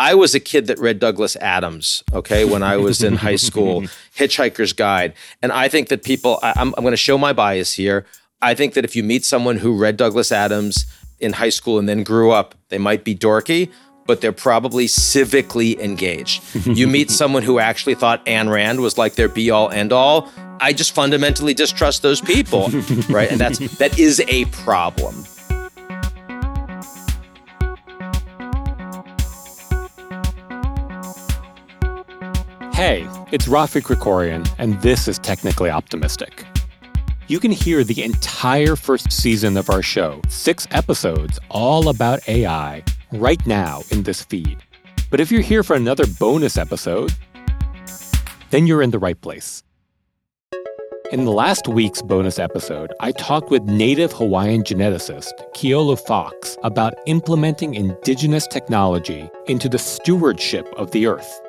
I was a kid that read Douglas Adams, okay, when I was in high school, Hitchhiker's Guide. And I think that people, I, I'm, I'm going to show my bias here. I think that if you meet someone who read Douglas Adams in high school and then grew up, they might be dorky, but they're probably civically engaged. you meet someone who actually thought Ayn Rand was like their be all end all. I just fundamentally distrust those people, right? And that's that is a problem. Hey, it's Raffi Krikorian, and this is Technically Optimistic. You can hear the entire first season of our show, six episodes, all about AI, right now in this feed. But if you're here for another bonus episode, then you're in the right place. In last week's bonus episode, I talked with native Hawaiian geneticist Keolu Fox about implementing indigenous technology into the stewardship of the earth.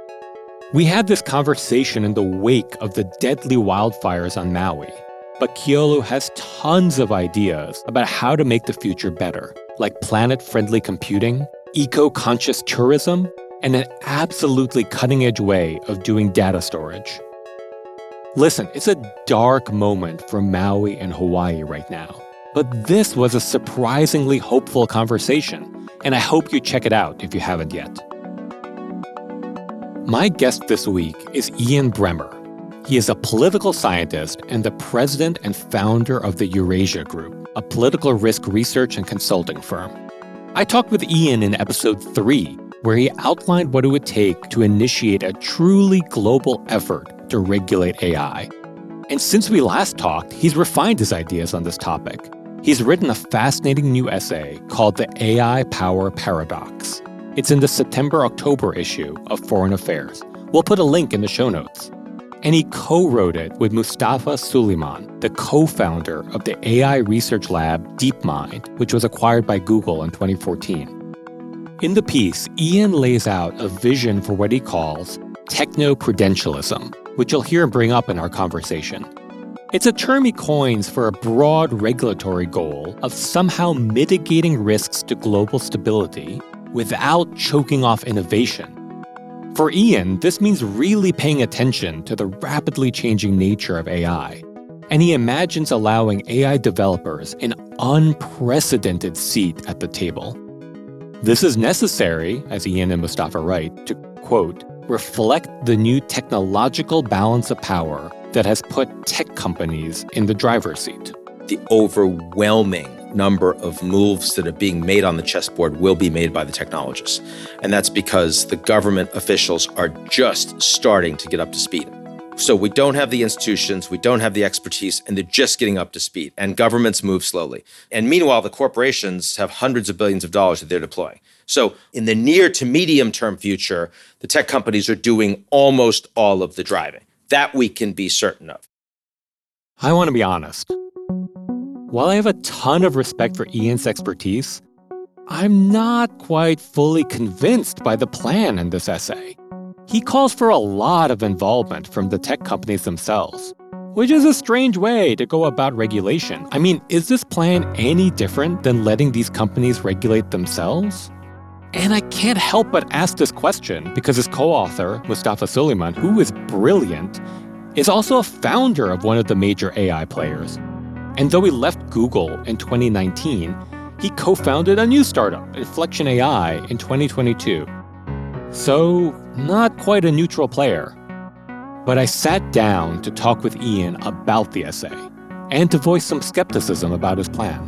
We had this conversation in the wake of the deadly wildfires on Maui, but Keolu has tons of ideas about how to make the future better, like planet friendly computing, eco conscious tourism, and an absolutely cutting edge way of doing data storage. Listen, it's a dark moment for Maui and Hawaii right now. But this was a surprisingly hopeful conversation, and I hope you check it out if you haven't yet. My guest this week is Ian Bremmer. He is a political scientist and the president and founder of the Eurasia Group, a political risk research and consulting firm. I talked with Ian in episode 3, where he outlined what it would take to initiate a truly global effort to regulate AI. And since we last talked, he's refined his ideas on this topic. He's written a fascinating new essay called The AI Power Paradox. It's in the September October issue of Foreign Affairs. We'll put a link in the show notes. And he co wrote it with Mustafa Suleyman, the co founder of the AI research lab DeepMind, which was acquired by Google in 2014. In the piece, Ian lays out a vision for what he calls techno prudentialism, which you'll hear him bring up in our conversation. It's a term he coins for a broad regulatory goal of somehow mitigating risks to global stability without choking off innovation. For Ian, this means really paying attention to the rapidly changing nature of AI. And he imagines allowing AI developers an unprecedented seat at the table. This is necessary, as Ian and Mustafa write, to, quote, reflect the new technological balance of power that has put tech companies in the driver's seat. The overwhelming number of moves that are being made on the chessboard will be made by the technologists. And that's because the government officials are just starting to get up to speed. So we don't have the institutions, we don't have the expertise, and they're just getting up to speed. And governments move slowly. And meanwhile, the corporations have hundreds of billions of dollars that they're deploying. So in the near to medium term future, the tech companies are doing almost all of the driving. That we can be certain of. I want to be honest. While I have a ton of respect for Ian's expertise, I'm not quite fully convinced by the plan in this essay. He calls for a lot of involvement from the tech companies themselves, which is a strange way to go about regulation. I mean, is this plan any different than letting these companies regulate themselves? And I can't help but ask this question because his co author, Mustafa Suleyman, who is brilliant, is also a founder of one of the major AI players. And though he left Google in 2019, he co founded a new startup, Inflection AI, in 2022. So, not quite a neutral player. But I sat down to talk with Ian about the essay and to voice some skepticism about his plan.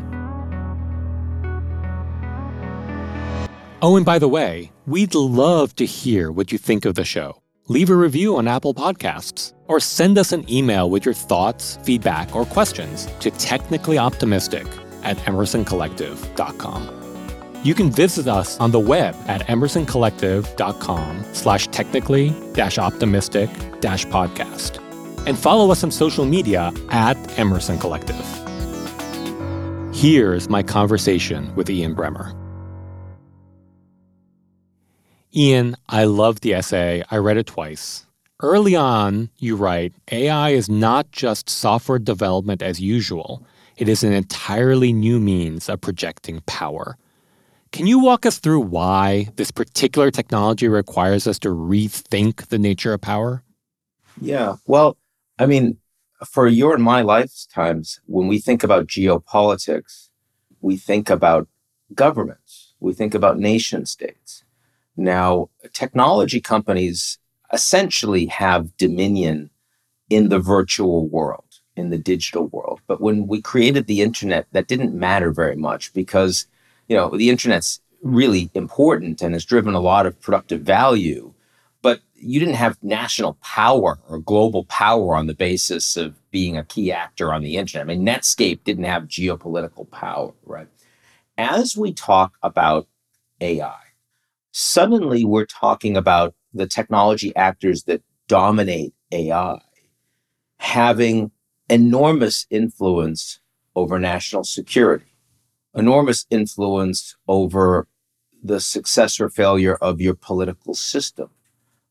Oh, and by the way, we'd love to hear what you think of the show. Leave a review on Apple Podcasts or send us an email with your thoughts, feedback, or questions to technicallyoptimistic at emersoncollective.com. You can visit us on the web at emersoncollective.com slash technically dash optimistic dash podcast. And follow us on social media at Emerson Collective. Here's my conversation with Ian Bremmer. Ian, I love the essay. I read it twice. Early on, you write AI is not just software development as usual, it is an entirely new means of projecting power. Can you walk us through why this particular technology requires us to rethink the nature of power? Yeah. Well, I mean, for your and my lifetimes, when we think about geopolitics, we think about governments, we think about nation states. Now, technology companies essentially have dominion in the virtual world, in the digital world. But when we created the internet, that didn't matter very much because, you know, the internet's really important and has driven a lot of productive value. But you didn't have national power or global power on the basis of being a key actor on the internet. I mean, Netscape didn't have geopolitical power, right? As we talk about AI, suddenly we're talking about the technology actors that dominate AI having enormous influence over national security, enormous influence over the success or failure of your political system,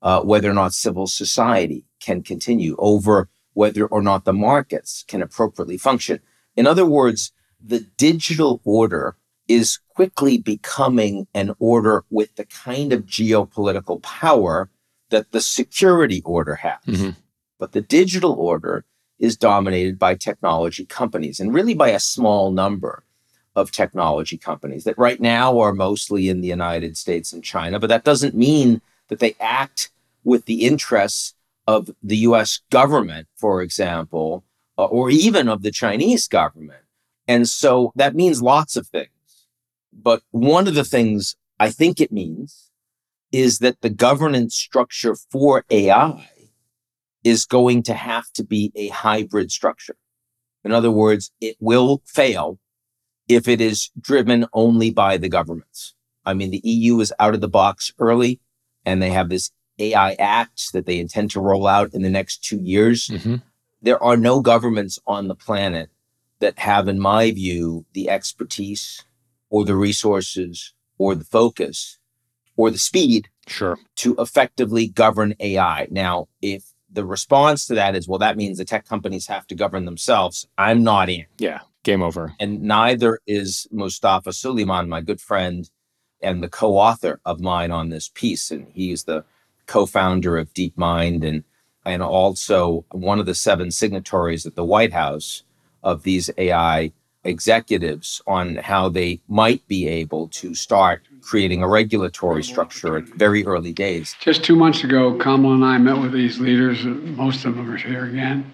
uh, whether or not civil society can continue, over whether or not the markets can appropriately function. In other words, the digital order is quickly becoming an order with the kind of geopolitical power that the security order has. Mm-hmm. But the digital order is dominated by technology companies and really by a small number of technology companies that right now are mostly in the United States and China. But that doesn't mean that they act with the interests of the US government, for example, uh, or even of the Chinese government. And so that means lots of things. But one of the things I think it means is that the governance structure for AI is going to have to be a hybrid structure. In other words, it will fail if it is driven only by the governments. I mean, the EU is out of the box early and they have this AI Act that they intend to roll out in the next two years. Mm-hmm. There are no governments on the planet that have, in my view, the expertise or the resources or the focus or the speed sure to effectively govern AI. Now, if the response to that is, well, that means the tech companies have to govern themselves. I'm not in. Yeah, game over. And neither is Mustafa Suleyman my good friend and the co-author of mine on this piece. And he's the co-founder of DeepMind and and also one of the seven signatories at the White House of these AI executives on how they might be able to start creating a regulatory structure at very early days. Just two months ago, Kamala and I met with these leaders, most of them are here again,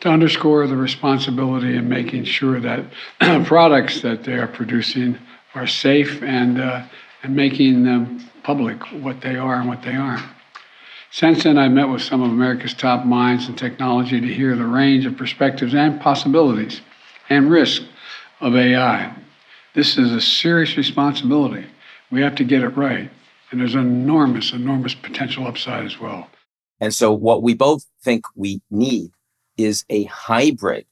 to underscore the responsibility in making sure that products that they are producing are safe and, uh, and making them public what they are and what they aren't. Since then, I've met with some of America's top minds in technology to hear the range of perspectives and possibilities and risks of AI. This is a serious responsibility. We have to get it right. And there's enormous, enormous potential upside as well. And so, what we both think we need is a hybrid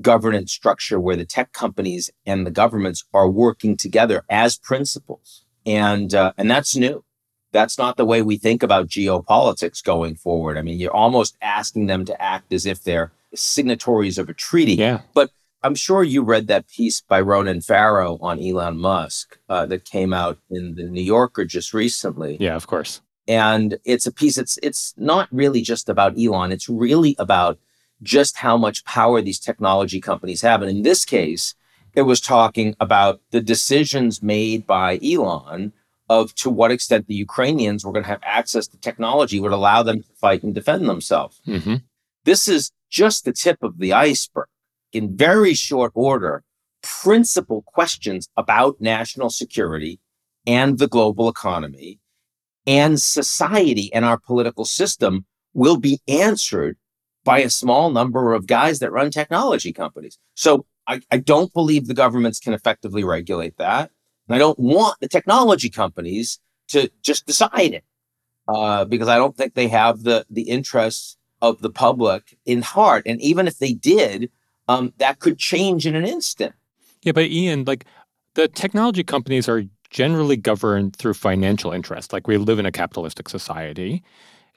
governance structure where the tech companies and the governments are working together as principals. And, uh, and that's new. That's not the way we think about geopolitics going forward. I mean, you're almost asking them to act as if they're signatories of a treaty. Yeah. But I'm sure you read that piece by Ronan Farrow on Elon Musk uh, that came out in the New Yorker just recently. Yeah, of course. And it's a piece. It's it's not really just about Elon. It's really about just how much power these technology companies have. And in this case, it was talking about the decisions made by Elon of to what extent the Ukrainians were going to have access to technology would allow them to fight and defend themselves. Mm-hmm. This is just the tip of the iceberg in very short order principal questions about national security and the global economy and society and our political system will be answered by a small number of guys that run technology companies. So I, I, don't believe the governments can effectively regulate that. And I don't want the technology companies to just decide it uh, because I don't think they have the, the interests of the public in heart. And even if they did, um, that could change in an instant. Yeah, but Ian, like the technology companies are generally governed through financial interest. Like we live in a capitalistic society.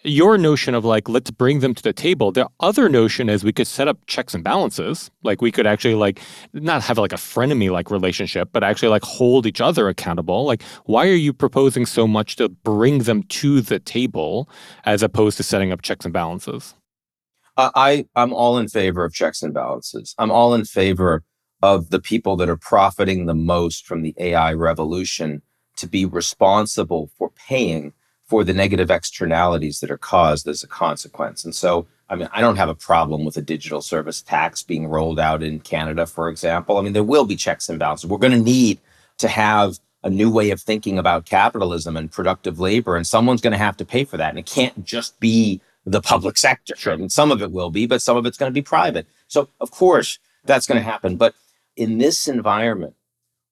your notion of like let's bring them to the table the other notion is we could set up checks and balances like we could actually like not have like a frenemy like relationship but actually like hold each other accountable like why are you proposing so much to bring them to the table as opposed to setting up checks and balances uh, i i'm all in favor of checks and balances i'm all in favor of the people that are profiting the most from the ai revolution to be responsible for paying for the negative externalities that are caused as a consequence. And so, I mean, I don't have a problem with a digital service tax being rolled out in Canada, for example. I mean, there will be checks and balances. We're going to need to have a new way of thinking about capitalism and productive labor, and someone's going to have to pay for that. And it can't just be the public sector. Sure. Mean, some of it will be, but some of it's going to be private. So, of course, that's going to happen. But in this environment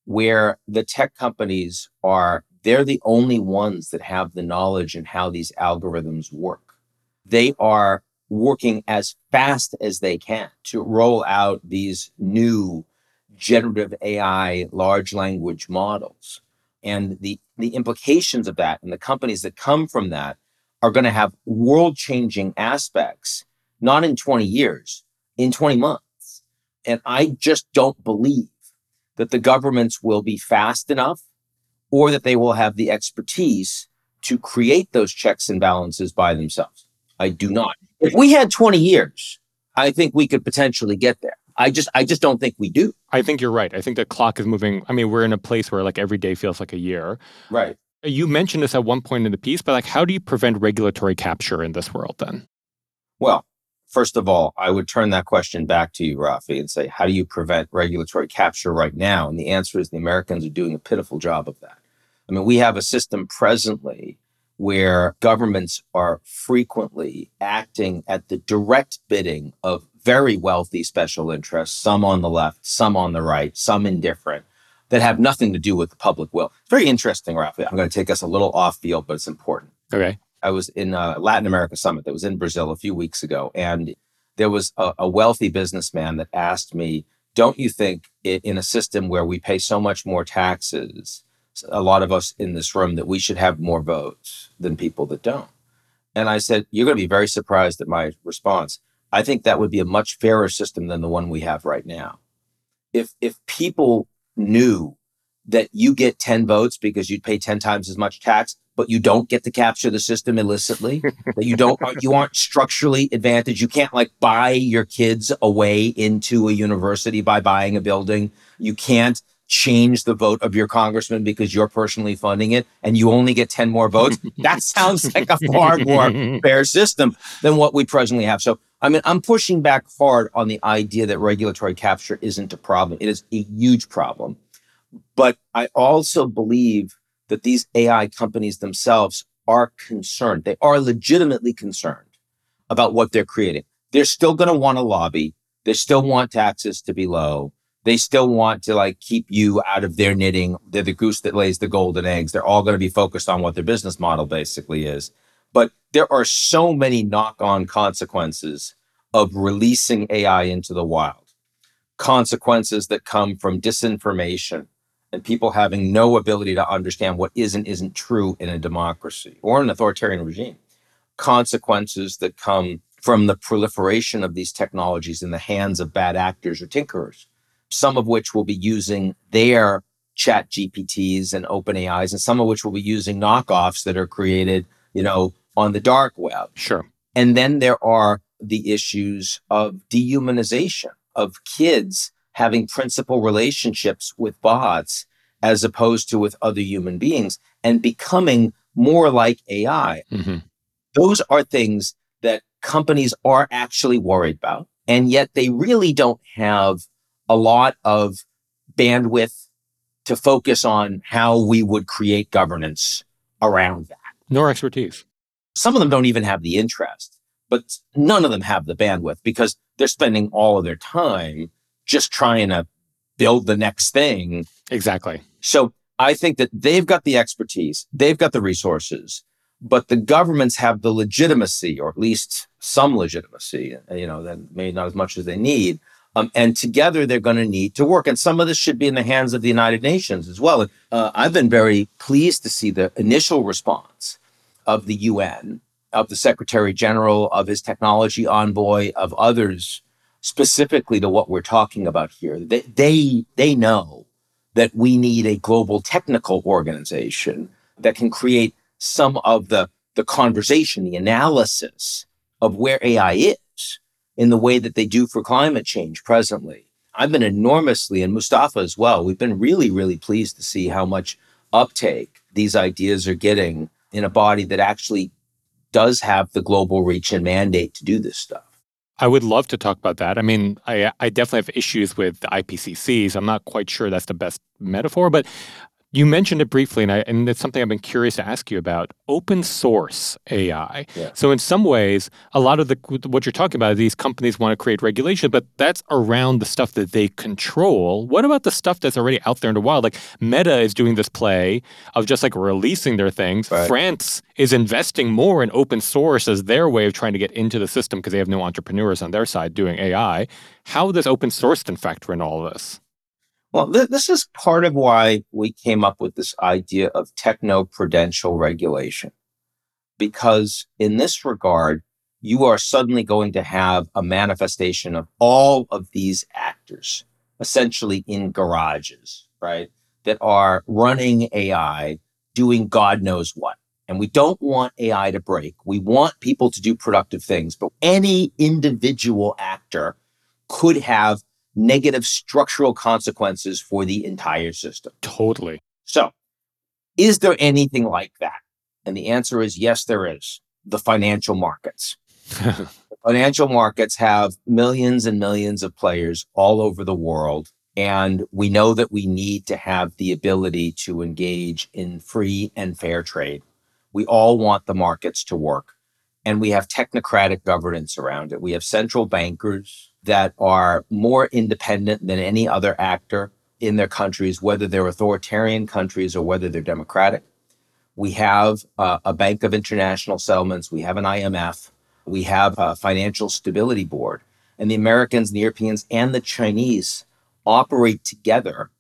where the tech companies are they're the only ones that have the knowledge and how these algorithms work. They are working as fast as they can to roll out these new generative AI large language models. And the, the implications of that and the companies that come from that are going to have world changing aspects, not in 20 years, in 20 months. And I just don't believe that the governments will be fast enough or that they will have the expertise to create those checks and balances by themselves. I do not. If we had 20 years, I think we could potentially get there. I just I just don't think we do. I think you're right. I think the clock is moving. I mean, we're in a place where like every day feels like a year. Right. You mentioned this at one point in the piece, but like how do you prevent regulatory capture in this world then? Well, first of all, I would turn that question back to you, Raffi, and say, how do you prevent regulatory capture right now? And the answer is the Americans are doing a pitiful job of that. I mean, we have a system presently where governments are frequently acting at the direct bidding of very wealthy special interests, some on the left, some on the right, some indifferent, that have nothing to do with the public will. It's very interesting, Raffi. I'm going to take us a little off field, but it's important. Okay. I was in a Latin America summit that was in Brazil a few weeks ago, and there was a, a wealthy businessman that asked me, Don't you think it, in a system where we pay so much more taxes a lot of us in this room that we should have more votes than people that don't. And I said, You're going to be very surprised at my response. I think that would be a much fairer system than the one we have right now. If if people knew that you get 10 votes because you'd pay 10 times as much tax, but you don't get to capture the system illicitly, that you don't uh, you aren't structurally advantaged. You can't like buy your kids away into a university by buying a building. You can't change the vote of your congressman because you're personally funding it and you only get 10 more votes. that sounds like a far more fair system than what we presently have. So, I mean, I'm pushing back hard on the idea that regulatory capture isn't a problem. It is a huge problem. But I also believe that these AI companies themselves are concerned. They are legitimately concerned about what they're creating. They're still going to want to lobby. They still want taxes to be low they still want to like keep you out of their knitting. They're the goose that lays the golden eggs. They're all going to be focused on what their business model basically is. But there are so many knock on consequences of releasing AI into the wild. Consequences that come from disinformation and people having no ability to understand what is and isn't true in a democracy or an authoritarian regime. Consequences that come from the proliferation of these technologies in the hands of bad actors or tinkerers some of which will be using their ChatGPTs and OpenAIs, and some of which will be using knockoffs that are created, you know, on the dark web. Sure. And then there are the issues of dehumanization of kids having principal relationships with bots as opposed to with other human beings and becoming more like AI. Mm-hmm. Those are things that companies are actually worried about. And yet they really don't have a lot of bandwidth to focus on how we would create governance around that. Nor expertise. Some of them don't even have the interest, but none of them have the bandwidth because they're spending all of their time just trying to build the next thing. Exactly. So I think that they've got the expertise, they've got the resources, but the governments have the legitimacy, or at least some legitimacy, you know, then maybe not as much as they need um, and together they're going to need to work. And some of this should be in the hands of the United Nations as well. Uh, I've been very pleased to see the initial response of the UN of the Secretary General, of his technology envoy, of others, specifically to what we're talking about here. They, they, they know that we need a global technical organization that can create some of the, the conversation, the analysis of where AI is in the way that they do for climate change presently. I've been enormously, and Mustafa as well, we've been really, really pleased to see how much uptake these ideas are getting in a body that actually does have the global reach and mandate to do this stuff. I would love to talk about that. I mean, I, I definitely have issues with the IPCCs. I'm not quite sure that's the best metaphor, but you mentioned it briefly, and, I, and it's something I've been curious to ask you about open source AI. Yeah. So, in some ways, a lot of the what you're talking about, these companies want to create regulation, but that's around the stuff that they control. What about the stuff that's already out there in the wild? Like Meta is doing this play of just like releasing their things. Right. France is investing more in open source as their way of trying to get into the system because they have no entrepreneurs on their side doing AI. How does open source then factor in all this? Well, th- this is part of why we came up with this idea of techno prudential regulation. Because in this regard, you are suddenly going to have a manifestation of all of these actors essentially in garages, right? That are running AI, doing God knows what. And we don't want AI to break. We want people to do productive things, but any individual actor could have negative structural consequences for the entire system. Totally. So, is there anything like that? And the answer is yes, there is. The financial markets. the financial markets have millions and millions of players all over the world. And we know that we need to have the ability to engage in free and fair trade. We all want the markets to work. And we have technocratic governance around it. We have central bankers that are more independent than any other actor in their countries, whether they're authoritarian countries or whether they're democratic. We have uh, a Bank of International Settlements, we have an IMF, we have a Financial Stability Board, and the Americans, the Europeans, and the Chinese operate together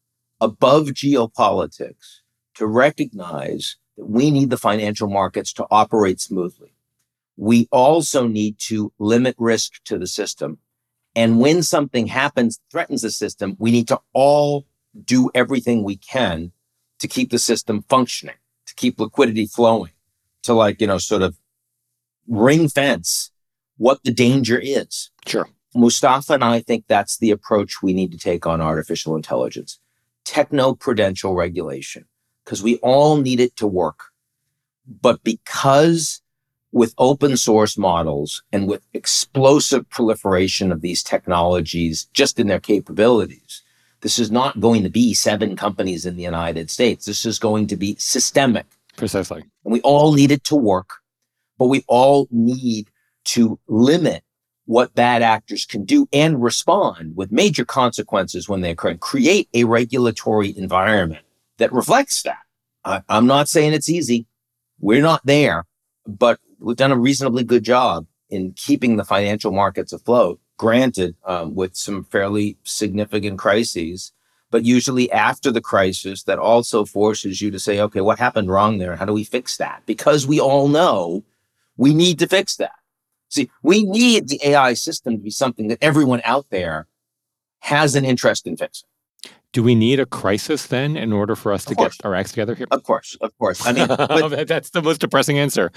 above geopolitics to recognize that we need the financial markets to operate smoothly. We also need to limit risk to the system and when something happens, threatens the system, we need to all do everything we can to keep the system functioning, to keep liquidity flowing, to like, you know, sort of ring fence what the danger is. Sure. Mustafa and I think that's the approach we need to take on artificial intelligence. Techno prudential regulation, because we all need it to work. But because with open source models and with explosive proliferation of these technologies just in their capabilities, this is not going to be seven companies in the United States. This is going to be systemic. Precisely. And we all need it to work, but we all need to limit what bad actors can do and respond with major consequences when they occur and create a regulatory environment that reflects that. I, I'm not saying it's easy. We're not there, but we've done a reasonably good job in keeping the financial markets afloat, granted, um, with some fairly significant crises. But usually after the crisis, that also forces you to say, okay, what happened wrong there? How do we fix that? Because we all know we need to fix that. See, we need the AI system to be something that everyone out there has an interest in fixing. Do we need a crisis then in order for us to get our acts together here? Of course, of course. I mean, but, that's the most depressing answer.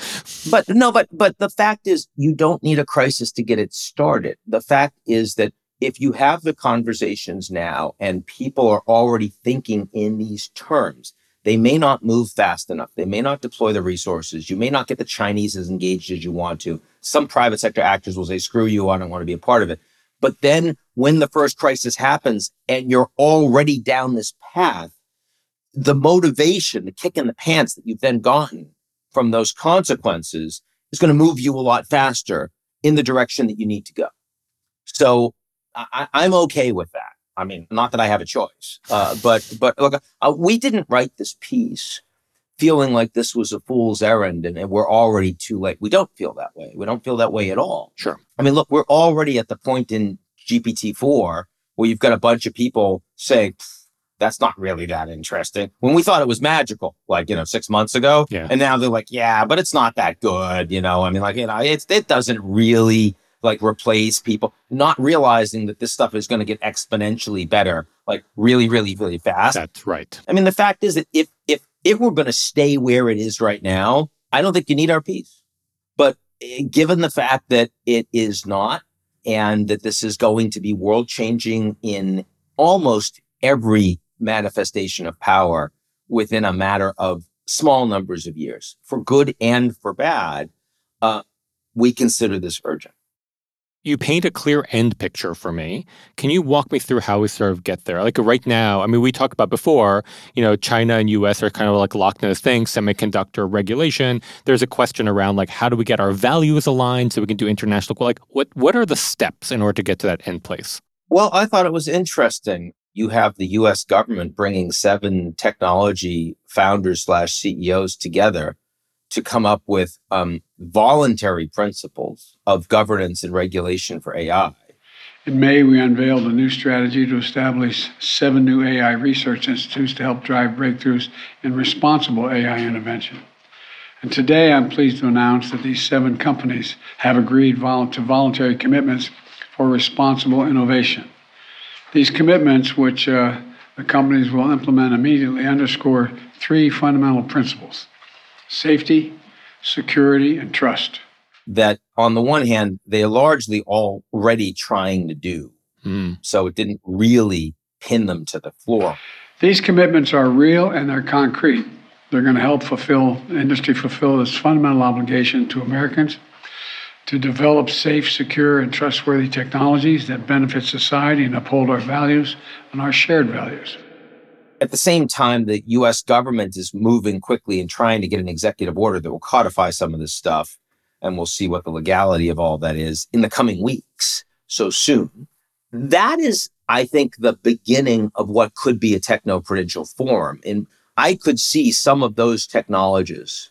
but no, but but the fact is, you don't need a crisis to get it started. The fact is that if you have the conversations now and people are already thinking in these terms, they may not move fast enough. They may not deploy the resources. You may not get the Chinese as engaged as you want to. Some private sector actors will say, screw you, I don't want to be a part of it. But then when the first crisis happens and you're already down this path, the motivation, the kick in the pants that you've then gotten from those consequences is going to move you a lot faster in the direction that you need to go. So I, am okay with that. I mean, not that I have a choice, uh, but but look, uh, we didn't write this piece feeling like this was a fool's errand and we're already too late. We don't feel that way. We don't feel that way at all. Sure. I mean, look, we're already at the point in GPT-4 where you've got a bunch of people saying, that's not really that interesting. When we thought it was magical, like, you know, six months ago. Yeah. And now they're like, yeah, but it's not that good. You know, I mean, like, you know, it's, it doesn't really like replace people, not realizing that this stuff is going to get exponentially better, like really, really, really fast. That's right. I mean, the fact is that if, if, we're going to stay where it is right now, I don't think you need our piece. But eh, given the fact that it is not, and that this is going to be world changing in almost every manifestation of power within a matter of small numbers of years, for good and for bad, uh, we consider this urgent. You paint a clear end picture for me. Can you walk me through how we sort of get there? Like right now, I mean, we talked about before, you know, China and US are kind of like locked in this thing, semiconductor regulation. There's a question around like how do we get our values aligned so we can do international like what what are the steps in order to get to that end place? Well, I thought it was interesting. You have the US government bringing seven technology founders slash CEOs together to come up with um, voluntary principles of governance and regulation for AI. In May, we unveiled a new strategy to establish seven new AI research institutes to help drive breakthroughs in responsible AI intervention. And today, I'm pleased to announce that these seven companies have agreed to voluntary commitments for responsible innovation. These commitments, which uh, the companies will implement immediately, underscore three fundamental principles safety, security, and trust. That, on the one hand, they're largely already trying to do. Mm. So it didn't really pin them to the floor. These commitments are real and they're concrete. They're going to help fulfill industry fulfill its fundamental obligation to Americans to develop safe, secure, and trustworthy technologies that benefit society and uphold our values and our shared values. At the same time, the US government is moving quickly and trying to get an executive order that will codify some of this stuff. And we'll see what the legality of all that is in the coming weeks, so soon. That is, I think, the beginning of what could be a techno prudential forum. And I could see some of those technologies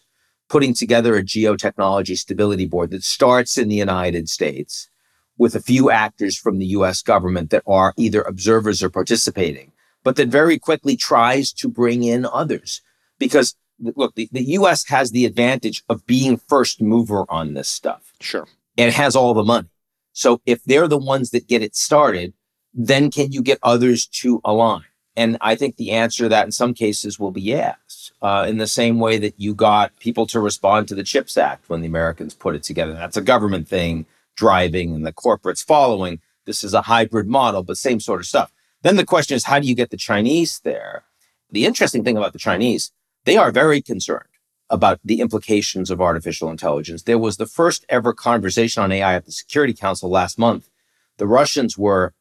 putting together a geotechnology stability board that starts in the United States with a few actors from the US government that are either observers or participating but that very quickly tries to bring in others. Because look, the, the US has the advantage of being first mover on this stuff. Sure. And it has all the money. So if they're the ones that get it started, then can you get others to align? And I think the answer to that in some cases will be yes. Uh, in the same way that you got people to respond to the CHIPS Act when the Americans put it together. That's a government thing driving and the corporates following. This is a hybrid model, but same sort of stuff. Then the question is, how do you get the Chinese there? The interesting thing about the Chinese, they are very concerned about the implications of artificial intelligence. There was the first ever conversation on AI at the Security Council last month. The Russians were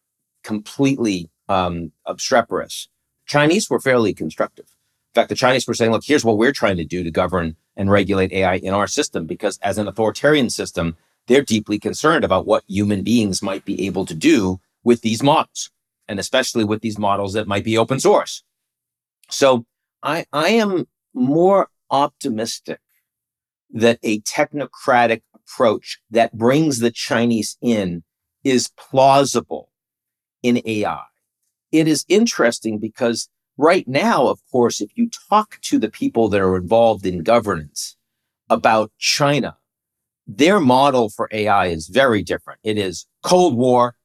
completely um, obstreperous. Chinese were fairly constructive. In fact, the Chinese were saying, look, here's what we're trying to do to govern and regulate AI in our system, because as an authoritarian system, they're deeply concerned about what human beings might be able to do with these models and especially with these models that might be open source. So I, I am more optimistic that a technocratic approach that brings the Chinese in is plausible in AI. It is interesting because right now, of course, if you talk to the people that are involved in governance about China, their model for AI is very different. It is Cold War.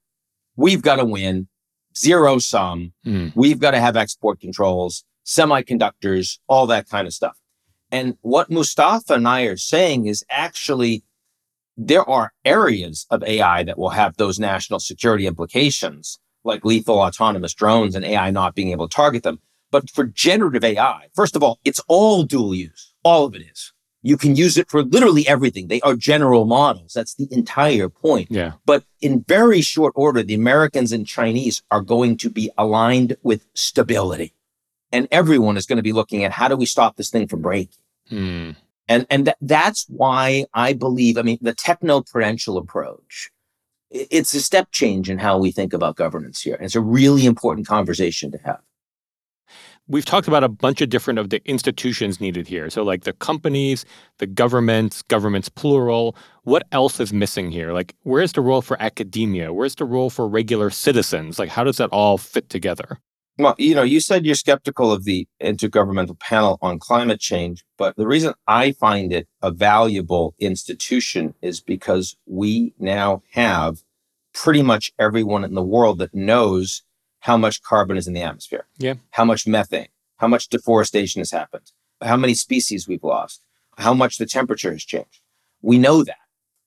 We've got to win zero sum. Mm. We've got to have export controls, semiconductors, all that kind of stuff. And what Mustafa and I are saying is actually there are areas of AI that will have those national security implications, like lethal autonomous drones and AI not being able to target them. But for generative AI, first of all, it's all dual use. All of it is. You can use it for literally everything. They are general models. That's the entire point. Yeah. But in very short order, the Americans and Chinese are going to be aligned with stability. And everyone is going to be looking at how do we stop this thing from breaking? Mm. And, and th- that's why I believe, I mean, the techno prudential approach, it's a step change in how we think about governance here. And it's a really important conversation to have. We've talked about a bunch of different of the institutions needed here. So like the companies, the governments, governments plural. What else is missing here? Like where's the role for academia? Where's the role for regular citizens? Like how does that all fit together? Well, you know, you said you're skeptical of the Intergovernmental Panel on Climate Change, but the reason I find it a valuable institution is because we now have pretty much everyone in the world that knows how much carbon is in the atmosphere. Yeah. How much methane, how much deforestation has happened, how many species we've lost, how much the temperature has changed. We know that.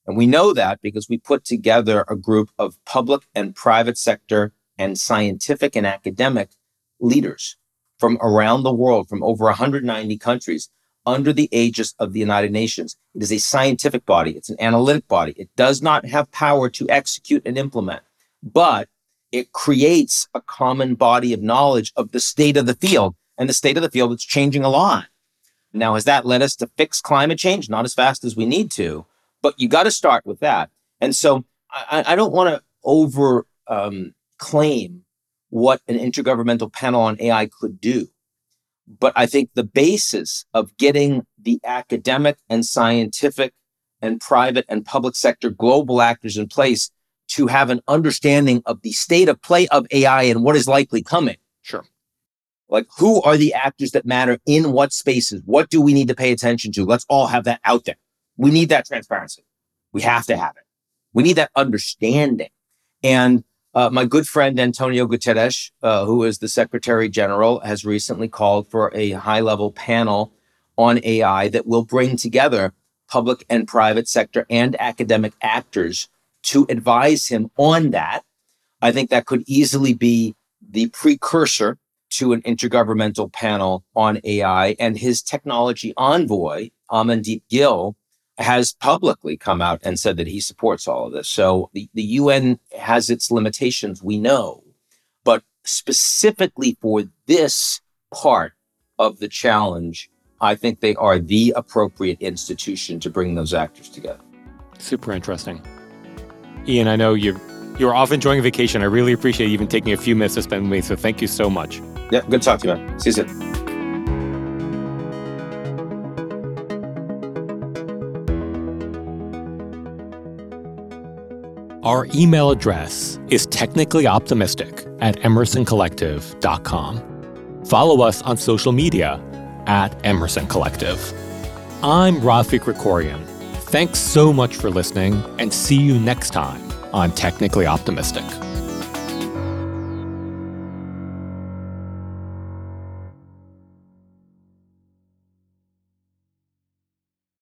And we know that because we put together a group of public and private sector and scientific and academic leaders from around the world, from over 190 countries, under the aegis of the United Nations. It is a scientific body, it's an analytic body. It does not have power to execute and implement, but it creates a common body of knowledge of the state of the field. And the state of the field is changing a lot. Now, has that led us to fix climate change? Not as fast as we need to, but you got to start with that. And so I, I don't want to over um, claim what an intergovernmental panel on AI could do. But I think the basis of getting the academic and scientific and private and public sector global actors in place to have an understanding of the state of play of AI and what is likely coming. Sure. Like, who are the actors that matter in what spaces? What do we need to pay attention to? Let's all have that out there. We need that transparency. We have to have it. We need that understanding. And uh, my good friend Antonio Guterres, uh, who is the Secretary General, has recently called for a high level panel on AI that will bring together public and private sector and academic actors to advise him on that. I think that could easily be the precursor to an intergovernmental panel on AI. And his technology envoy, Amandeep Gill, has publicly come out and said that he supports all of this. So the, the UN has its limitations, we know. But specifically for this part of the challenge, I think they are the appropriate institution to bring those actors together. Super interesting. Ian, I know you're you're off enjoying vacation. I really appreciate you even taking a few minutes to spend with me. So thank you so much. Yeah, good to talk to you, man. See you soon. Our email address is technicallyoptimistic at emersoncollective.com. Follow us on social media at Emerson Collective. I'm Raffi Krikorian. Thanks so much for listening and see you next time on Technically Optimistic.